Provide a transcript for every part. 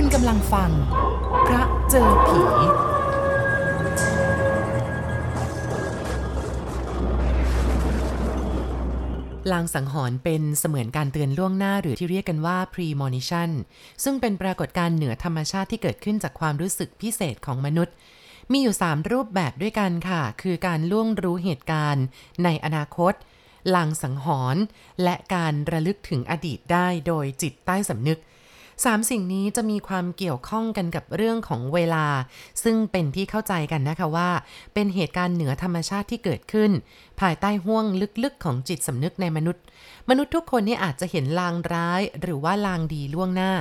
คุณกำลังฟัง พระเจอผี ลางสังหรณ์เป็นเสมือนการเตือนล่วงหน้าหรือที่เรียกกันว่า premonition ซึ่งเป็นปรากฏการณ์เหนือธรรมชาติที่เกิดขึ้นจากความรู้สึกพิเศษของมนุษย์ มีอยู่ 3 รูปแบบด้วยกันค่ะ คือการล่วงรู้เหตุการณ์ ในอนาคตลางสังหรณ์และการระลึกถึงอดีตได้โดยจิตใต้สำนึก สามสิ่งนี้จะมีความเกี่ยวข้องกันกับเรื่องของเวลา ซึ่งเป็นที่เข้าใจกันนะคะว่า เป็นเหตุการณ์เหนือธรรมชาติที่เกิดขึ้น ภายใต้ห่วงลึกๆของจิตสำนึกในมนุษย์ มนุษย์ทุกคนนี่อาจจะเห็นลางร้ายหรือว่าลางดีล่วงหน้า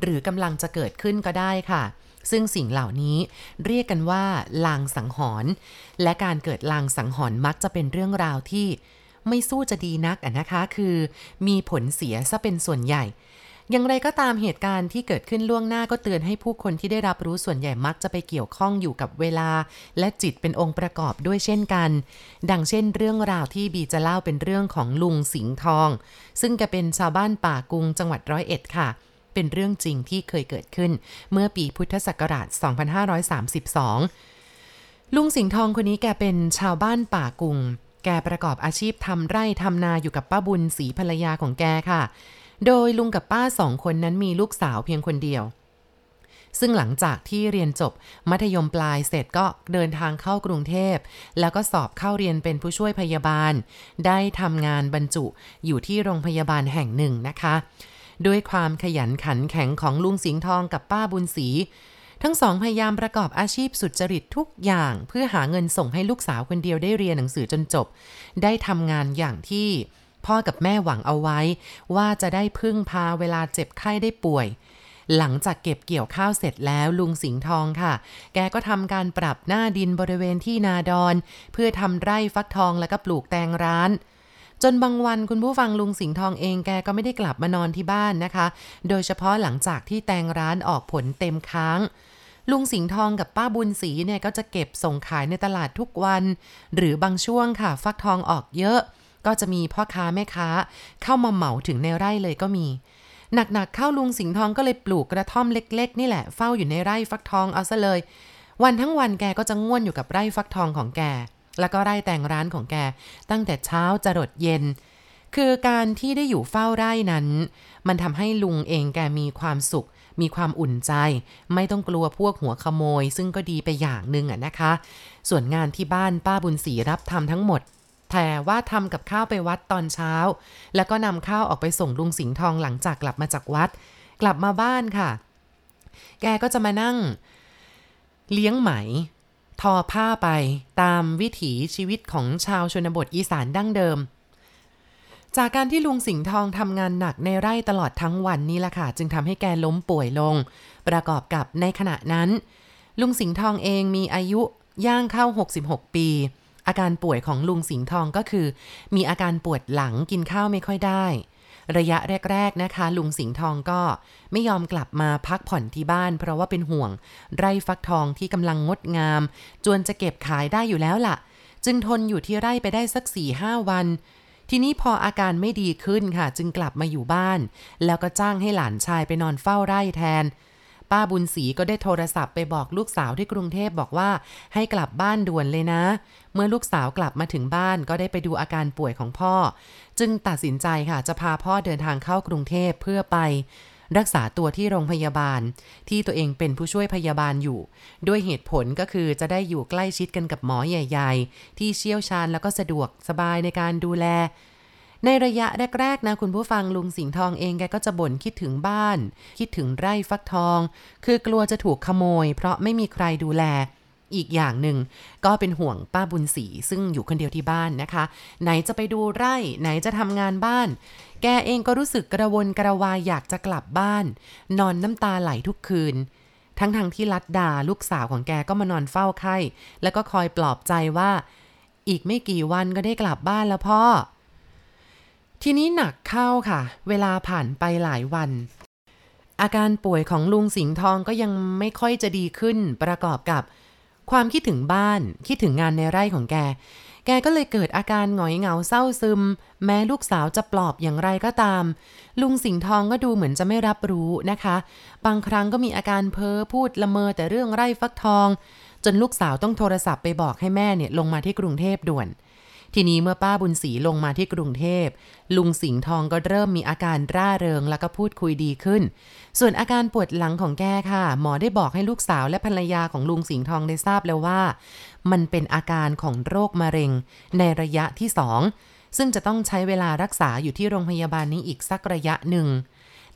หรือกำลังจะเกิดขึ้นก็ได้ค่ะซึ่งสิ่งเหล่านี้เรียกกันว่า ลางสังหรณ์และการเกิดลางสังหรณ์มักจะเป็นเรื่องราวที่ไม่สู้จะดีนักอะนะคะ คือ มีผลเสียซะเป็นส่วนใหญ่ อย่างไรก็ตามเหตุการณ์ที่เกิดขึ้นล่วงหน้าก็เตือนให้ผู้คนที่ได้รับรู้ส่วนใหญ่มักจะไปเกี่ยวข้องอยู่กับเวลา และจิตเป็นองค์ประกอบด้วยเช่นกัน ดังเช่นเรื่องราวที่บีจะเล่าเป็นเรื่องของลุงสิงห์ทอง ซึ่งแกเป็นชาวบ้านป่ากุงจังหวัดร้อยเอ็ดค่ะเป็นเรื่องจริงที่เคยเกิดขึ้นเมื่อปีพุทธศักราช 2532 ลุงสิงห์ทองคนนี้แกเป็นชาวบ้านป่ากุง แกประกอบอาชีพทำไร่ทำนาอยู่กับป้าบุญศรีภรรยาของแกค่ะ โดยลุงกับป้าสองคนนั้นมีลูกสาวเพียงคนเดียว ซึ่งหลังจากที่เรียนจบมัธยมปลายเสร็จก็เดินทางเข้ากรุงเทพ แล้วก็สอบเข้าเรียนเป็นผู้ช่วยพยาบาล ได้ทำงานบรรจุอยู่ที่โรงพยาบาลแห่งหนึ่งนะคะ ด้วยความขยันขันแข็งของลุงสิงห์ทองกับป้าบุญศรีทั้งสองพยายามประกอบอาชีพสุจริตทุกอย่าง เพื่อหาเงินส่งให้ลูกสาวคนเดียวได้เรียนหนังสือจนจบ ได้ทำงานอย่างที่ พ่อกับแม่หวังเอาไว้ ว่าจะได้พึ่งพาเวลาเจ็บไข้ได้ป่วย หลังจากเก็บเกี่ยวข้าวเสร็จแล้วลุงสิงห์ทองค่ะ แกก็ทำการปรับหน้าดินบริเวณที่นาดอน เพื่อทำไร่ฟักทองแล้วก็ปลูกแตงร้านจนบางวันคุณผู้ฟังลุงสิงห์ทองเองแกก็ไม่ได้กลับมานอนที่บ้านนะคะ โดยเฉพาะหลังจากที่แตงร้านออกผลเต็มค้าง ลุงสิงห์ทองกับป้าบุญศรีเนี่ยก็จะเก็บส่งขายในตลาดทุกวัน หรือบางช่วงค่ะ ฟักทองออกเยอะ ก็จะมีพ่อค้าแม่ค้า เข้ามาเหมาถึงในไร่เลยก็มี หนักๆเข้าลุงสิงห์ทองก็เลยปลูกกระท่อมเล็ก ๆ นี่แหละเฝ้าอยู่ในไร่ฟักทองเอาซะเลย วันทั้งวันแกก็จะง่วนอยู่กับไร่ฟักทองของแก แล้วก็ไร่แต่งร้านของแก ตั้งแต่เช้าจรดเย็น คือการที่ได้อยู่เฝ้าไร่นั้น มันทำให้ลุงเองแกมีความสุขมีความอุ่นใจ ไม่ต้องกลัวพวกหัวขโมย ซึ่งก็ดีไปอย่างหนึ่งอะนะคะ ส่วนงานที่บ้านป้าบุญศรีรับทำทั้งหมด แต่ว่าทำกับข้าวไปวัดตอนเช้า แล้วก็นำข้าวออกไปส่งลุงสิงห์ทองหลังจากกลับมาจากวัด กลับมาบ้านค่ะ แกก็จะมานั่ง เลี้ยงไหม ทอผ้าไปตามวิถีชีวิตของชาวชนบทอีสานดั้งเดิม จากการที่ลุงสิงห์ทองทำงานหนักในไร่ตลอดทั้งวันนี่แหละค่ะ จึงทำให้แกล้มป่วยลง ประกอบกับในขณะนั้น ลุงสิงห์ทองเองมีอายุย่างเข้า 66 ปี อาการป่วยของลุงสิงห์ทองก็คือ มีอาการปวดหลังกินข้าวไม่ค่อยได้ ระยะแรก ๆนะคะ ลุงสิงห์ทองก็ไม่ยอมกลับมาพักผ่อนที่บ้าน เพราะว่าเป็นห่วง ไร่ฟักทองที่กำลังงดงาม จวนจะเก็บขายได้อยู่แล้วล่ะ จึงทนอยู่ที่ไร่ไปได้สัก4ี่ห้าวันทีนี้พออาการไม่ดีขึ้นค่ะ จึงกลับมาอยู่บ้าน แล้วก็จ้างให้หลานชายไปนอนเฝ้าไร่แทน ป้าบุญศรีก็ได้โทรศัพท์ไปบอกลูกสาวที่กรุงเทพบอกว่า ให้กลับบ้านด่วนเลยนะ เมื่อลูกสาวกลับมาถึงบ้านก็ได้ไปดูอาการป่วยของพ่อ จึงตัดสินใจค่ะจะพาพ่อเดินทางเข้ากรุงเทพเพื่อไปรักษาตัวที่โรงพยาบาล ที่ตัวเองเป็นผู้ช่วยพยาบาลอยู่ ด้วยเหตุผลก็คือจะได้อยู่ใกล้ชิดกันกับหมอใหญ่ ๆ ที่เชี่ยวชาญแล้วก็สะดวกสบายในการดูแล ในระยะแรก ๆ นะคุณผู้ฟังลุงสิงห์ทองเองแกก็จะบ่นคิดถึงบ้าน คิดถึงไร่ฟักทอง คือกลัวจะถูกขโมย เพราะไม่มีใครดูแลอีกอย่างหนึ่งก็เป็นห่วงป้าบุญศรีซึ่งอยู่คนเดียวที่บ้านนะคะ ไหนจะไปดูไร่ ไหนจะทำงานบ้าน แกเองก็รู้สึกกระวนกระวายอยากจะกลับบ้าน นอนน้ำตาไหลทุกคืน ทั้งทางๆที่ลัดดาลูกสาวของแกก็มานอนเฝ้าไข้ แล้วก็คอยปลอบใจว่า อีกไม่กี่วันก็ได้กลับบ้านแล้วพ่อ ทีนี้หนักเข้าค่ะ เวลาผ่านไปหลายวัน อาการป่วยของลุงสิงห์ทองก็ยังไม่ค่อยจะดีขึ้นประกอบกับ ความคิดถึงบ้านคิดถึงงานในไร่ของแก แกก็เลยเกิดอาการหงอยเหงาเศร้าซึม แม้ลูกสาวจะปลอบอย่างไรก็ตาม ลุงสิงห์ทองก็ดูเหมือนจะไม่รับรู้นะคะ บางครั้งก็มีอาการเพ้อพูดละเมอแต่เรื่องไร่ฟักทอง จนลูกสาวต้องโทรศัพท์ไปบอกให้แม่เนี่ยลงมาที่กรุงเทพด่วน ทีนี้เมื่อป้าบุญศรีลงมาที่กรุงเทพ ลุงสิงห์ทองก็เริ่มมีอาการร่าเริงแล้วก็พูดคุยดีขึ้น ส่วนอาการปวดหลังของแกค่ะ หมอได้บอกให้ลูกสาวและภรรยาของลุงสิงห์ทองได้ทราบแล้วว่า มันเป็นอาการของโรคมะเร็ง ในระยะที่สองซึ่งจะต้องใช้เวลารักษาอยู่ที่โรงพยาบาลนี้อีกสักระยะหนึ่ง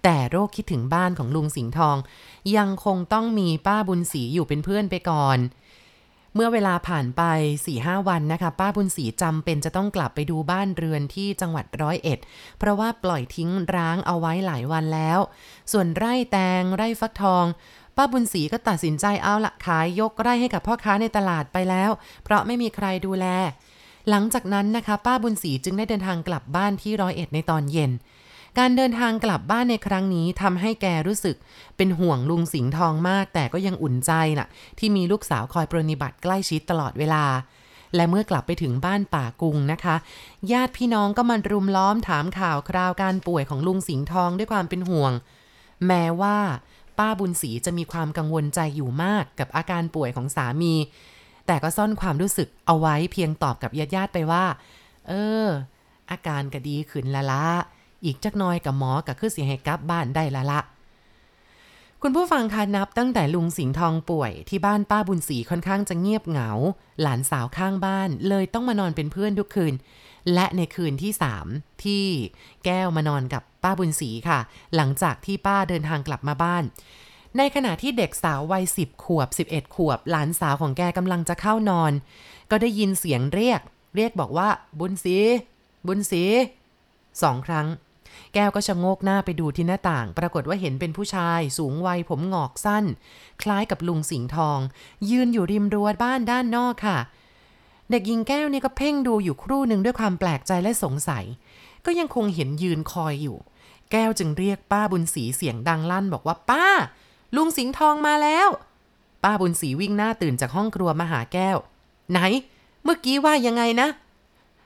แต่โรคคิดถึงบ้านของลุงสิงห์ทอง ยังคงต้องมีป้าบุญศรีอยู่เป็นเพื่อนไปก่อน เมื่อเวลาผ่านไป4-5วันนะคะ ป้าบุญศรีจำเป็นจะต้องกลับไปดูบ้านเรือนที่จังหวัดร้อยเอ็ด เพราะว่าปล่อยทิ้งร้างเอาไว้หลายวันแล้ว ส่วนไร่แตงไร่ฟักทอง ป้าบุญศรีก็ตัดสินใจเอาละขายยกไร่ให้กับพ่อค้าในตลาดไปแล้ว เพราะไม่มีใครดูแล หลังจากนั้นนะคะ ป้าบุญศรีจึงได้เดินทางกลับบ้านที่ร้อยเอ็ดในตอนเย็น การเดินทางกลับบ้านในครั้งนี้ทำให้แกรู้สึกเป็นห่วงลุงสิงห์ทองมาก แต่ก็ยังอุ่นใจนะ่ะ ที่มีลูกสาวคอยปรนิบัติใกล้ชิดตลอดเวลา และเมื่อกลับไปถึงบ้านป่ากุงนะคะ ญาติพี่น้องก็มันรุมล้อมถามข่าวคราวการป่วยของลุงสิงห์ทองด้วยความเป็นห่วง แม้ว่าป้าบุญศรีจะมีความกังวลใจอยู่มากกับอาการป่วยของสามี แต่ก็ซ่อนความรู้สึกเอาไว้เพียงตอบกับญาติญาติไปว่า เออ อาการก็ดีขึ้นละละ อีกจักน้อยกับหมอกับคือเสียให้กลับบ้านได้ละละคุณผู้ฟังคะนับตั้งแต่ลุงสิงห์ทองป่วยที่บ้านป้าบุญศรีค่อนข้างจะเงียบเหงา หลานสาวข้างบ้านเลยต้องมานอนเป็นเพื่อนทุกคืน และในคืนที่สามที่แก้วมานอนกับป้าบุญศรีค่ะ หลังจากที่ป้าเดินทางกลับมาบ้าน ในขณะที่เด็กสาววัยสิบขวบ 11 ขวบ หลานสาวของแกกำลังจะเข้านอน ก็ได้ยินเสียงเรียก เรียกบอกว่า บุญศรีบุญศรีสองครั้ง แก้วก็ชะโงกหน้าไปดูที่หน้าต่าง ปรากฏว่าเห็นเป็นผู้ชายสูงวัยผมหงอกสั้น คล้ายกับลุงสิงห์ทอง ยืนอยู่ริมรั้วบ้านด้านนอกค่ะ เด็กหญิงแก้วนี่ก็เพ่งดูอยู่ครู่หนึ่งด้วยความแปลกใจและสงสัย ก็ยังคงเห็นยืนคอยอยู่ แก้วจึงเรียกป้าบุญศรีเสียงดังลั่นบอกว่าป้า ลุงสิงห์ทองมาแล้ว ป้าบุญศรีวิ่งหน้าตื่นจากห้องครัวมาหาแก้ว ไหน เมื่อกี้ว่ายังไงนะ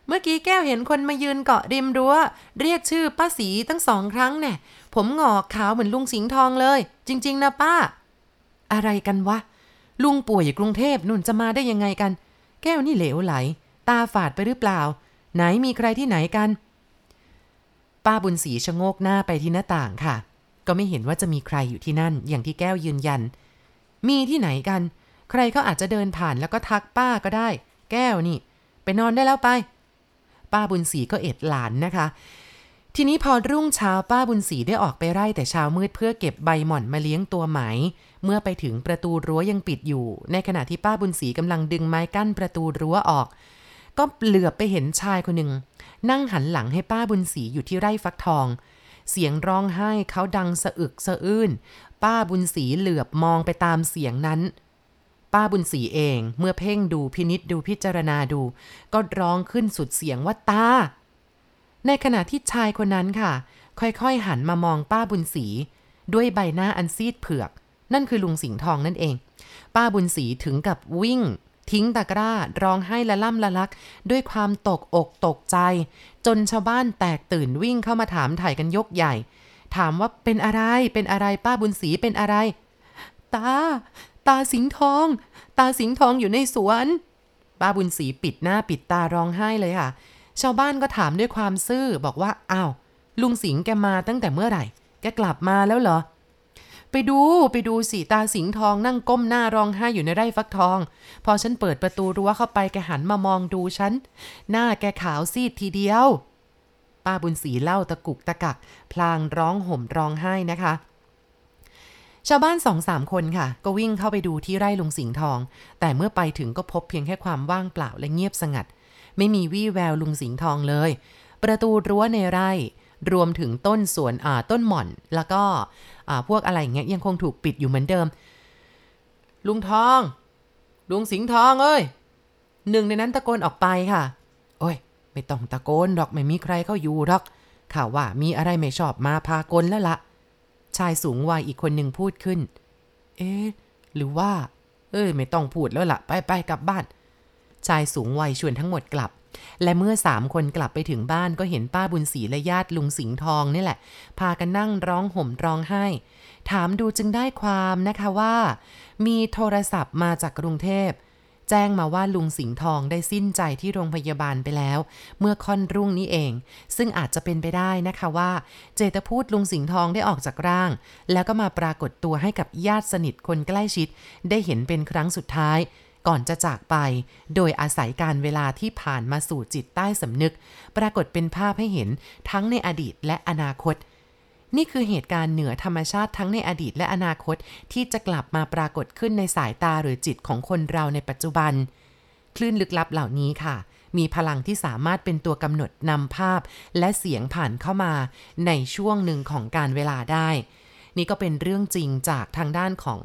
เมื่อกี้แก้วเห็นคนมายืนเกาะริมรั้ว เรียกชื่อป้าสีตั้งสองครั้งแน่ผมหงอกขาวเหมือนลุงสิงห์ทองเลย จริง ๆ นะป้า อะไรกันวะ ลุงป่วยอยู่กรุงเทพนุ่นจะมาได้ยังไงกัน แก้วนี่เหลวไหล ตาฝาดไปหรือเปล่า ไหนมีใครที่ไหนกัน ป้าบุญศรีชะโงกหน้าไปที่หน้าต่างค่ะ ก็ไม่เห็นว่าจะมีใครอยู่ที่นั่น อย่างที่แก้วยืนยัน มีที่ไหนกัน ใครเขาอาจจะเดินผ่านแล้วก็ทักป้าก็ได้ แก้วนี่ ไปนอนได้แล้วไป ป้าบุญศรีก็เอ็ดหลานนะคะ ทีนี้พอรุ่งเช้าป้าบุญศรีได้ออกไปไร่แต่เช้ามืดเพื่อเก็บใบหม่อนมาเลี้ยงตัวไหม เมื่อไปถึงประตูรั้วยังปิดอยู่ ในขณะที่ป้าบุญศรีกำลังดึงไม้กั้นประตูรั้วออก ก็เหลือบไปเห็นชายคนหนึ่งนั่งหันหลังให้ป้าบุญศรีอยู่ที่ไร่ฟักทอง เสียงร้องไห้เขาดังสะอึกสะอื้นป้าบุญศรีเหลือบมองไปตามเสียงนั้น ป้าบุญศรีเองเมื่อเพ่งดูพินิษดูพิจารณาดู ก็ร้องขึ้นสุดเสียงว่าตา ในขณะที่ชายคนนั้นค่ะ ค่อยๆหันมามองป้าบุญศรีด้วยใบหน้าอันซีดเผือก นั่นคือลุงสิงห์ทองนั่นเอง ป้าบุญศรีถึงกับวิ่ง ทิ้งตะกร้า ร้องไห้ละล่ำละลัก ด้วยความตกอกตกใจ จนชาวบ้านแตกตื่นวิ่งเข้ามาถามถ่ายกันยกใหญ่ ถามว่าเป็นอะไรเป็นอะไรป้าบุญศรีเป็นอะไร ตา ตาสิงทอง ตาสิงทองอยู่ในสวนป้าบุญศรีปิดหน้าปิดตาร้องไห้เลยค่ะ ชาวบ้านก็ถามด้วยความซื่อบอกว่าอ้าวลุงสิงแกมาตั้งแต่เมื่อไหร่ แกกลับมาแล้วเหรอ ไปดูไปดูสิตาสิงทองนั่งก้มหน้าร้องไห้อยู่ในไร่ฟักทอง พอฉันเปิดประตูรั้วเข้าไปแกหันมามองดูฉัน หน้าแกขาวซีดทีเดียว ป้าบุญศรีเล่าตะกุกตะกัก พลางร้องห่มร้องไห้นะคะ ชาวบ้านสองสามคนค่ะ ก็วิ่งเข้าไปดูที่ไร่ลุงสิงห์ทอง แต่เมื่อไปถึงก็พบเพียงแค่ความว่างเปล่าและเงียบสงัด ไม่มีวี่แววลุงสิงห์ทองเลย ประตูรั้วในไร่ รวมถึงต้นสวนอ่าต้นหม่อน แล้วก็อ่าพวกอะไรเงี้ยยังคงถูกปิดอยู่เหมือนเดิม ลุงทอง ลุงสิงห์ทองเอ้ยหนึ่งในนั้นตะโกนออกไปค่ะ โอ้ย ไม่ต้องตะโกนหรอกไม่มีใครเข้าอยู่หรอกข่าวว่ามีอะไรไม่ชอบมาพากลแล้วละ่ะ ชายสูงวัยอีกคนหนึ่งพูดขึ้น เอ๊ะ หรือว่า เอ้ย ไม่ต้องพูดแล้วละ่ะ ไปไปกลับบ้าน ชายสูงวัยชวนทั้งหมดกลับ และเมื่อสามคนกลับไปถึงบ้านก็เห็นป้าบุญศรีและญาติลุงสิงห์ทองนี่แหละ พากันนั่งร้องห่มร้องไห้ ถามดูจึงได้ความนะคะว่า มีโทรศัพท์มาจากกรุงเทพ แจ้งมาว่าลุงสิงห์ทองได้สิ้นใจที่โรงพยาบาลไปแล้ว เมื่อค่อนรุ่งนี้เอง ซึ่งอาจจะเป็นไปได้นะคะว่า เจตพูดลุงสิงห์ทองได้ออกจากร่าง แล้วก็มาปรากฏตัวให้กับญาติสนิทคนใกล้ชิด ได้เห็นเป็นครั้งสุดท้ายก่อนจะจากไป โดยอาศัยการเวลาที่ผ่านมาสู่จิตใต้สำนึก ปรากฏเป็นภาพให้เห็นทั้งในอดีตและอนาคต นี่คือเหตุการณ์เหนือธรรมชาติทั้งในอดีตและอนาคตที่จะกลับมาปรากฏขึ้นในสายตาหรือจิตของคนเราในปัจจุบัน คลื่นลึกลับเหล่านี้ค่ะ มีพลังที่สามารถเป็นตัวกำหนดนำภาพ และเสียงผ่านเข้ามาในช่วงหนึ่งของการเวลาได้นี่ก็เป็นเรื่องจริงจากทางด้านของ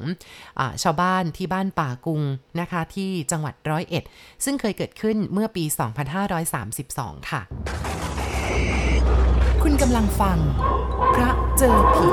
อชาวบ้านที่บ้านป่ากุงนะคะที่จังหวัดร้อยเอ็ด ซึ่งเคยเกิดขึ้นเมื่อปี 2532 ค่ะ คุณกำลังฟัง พระเจอผี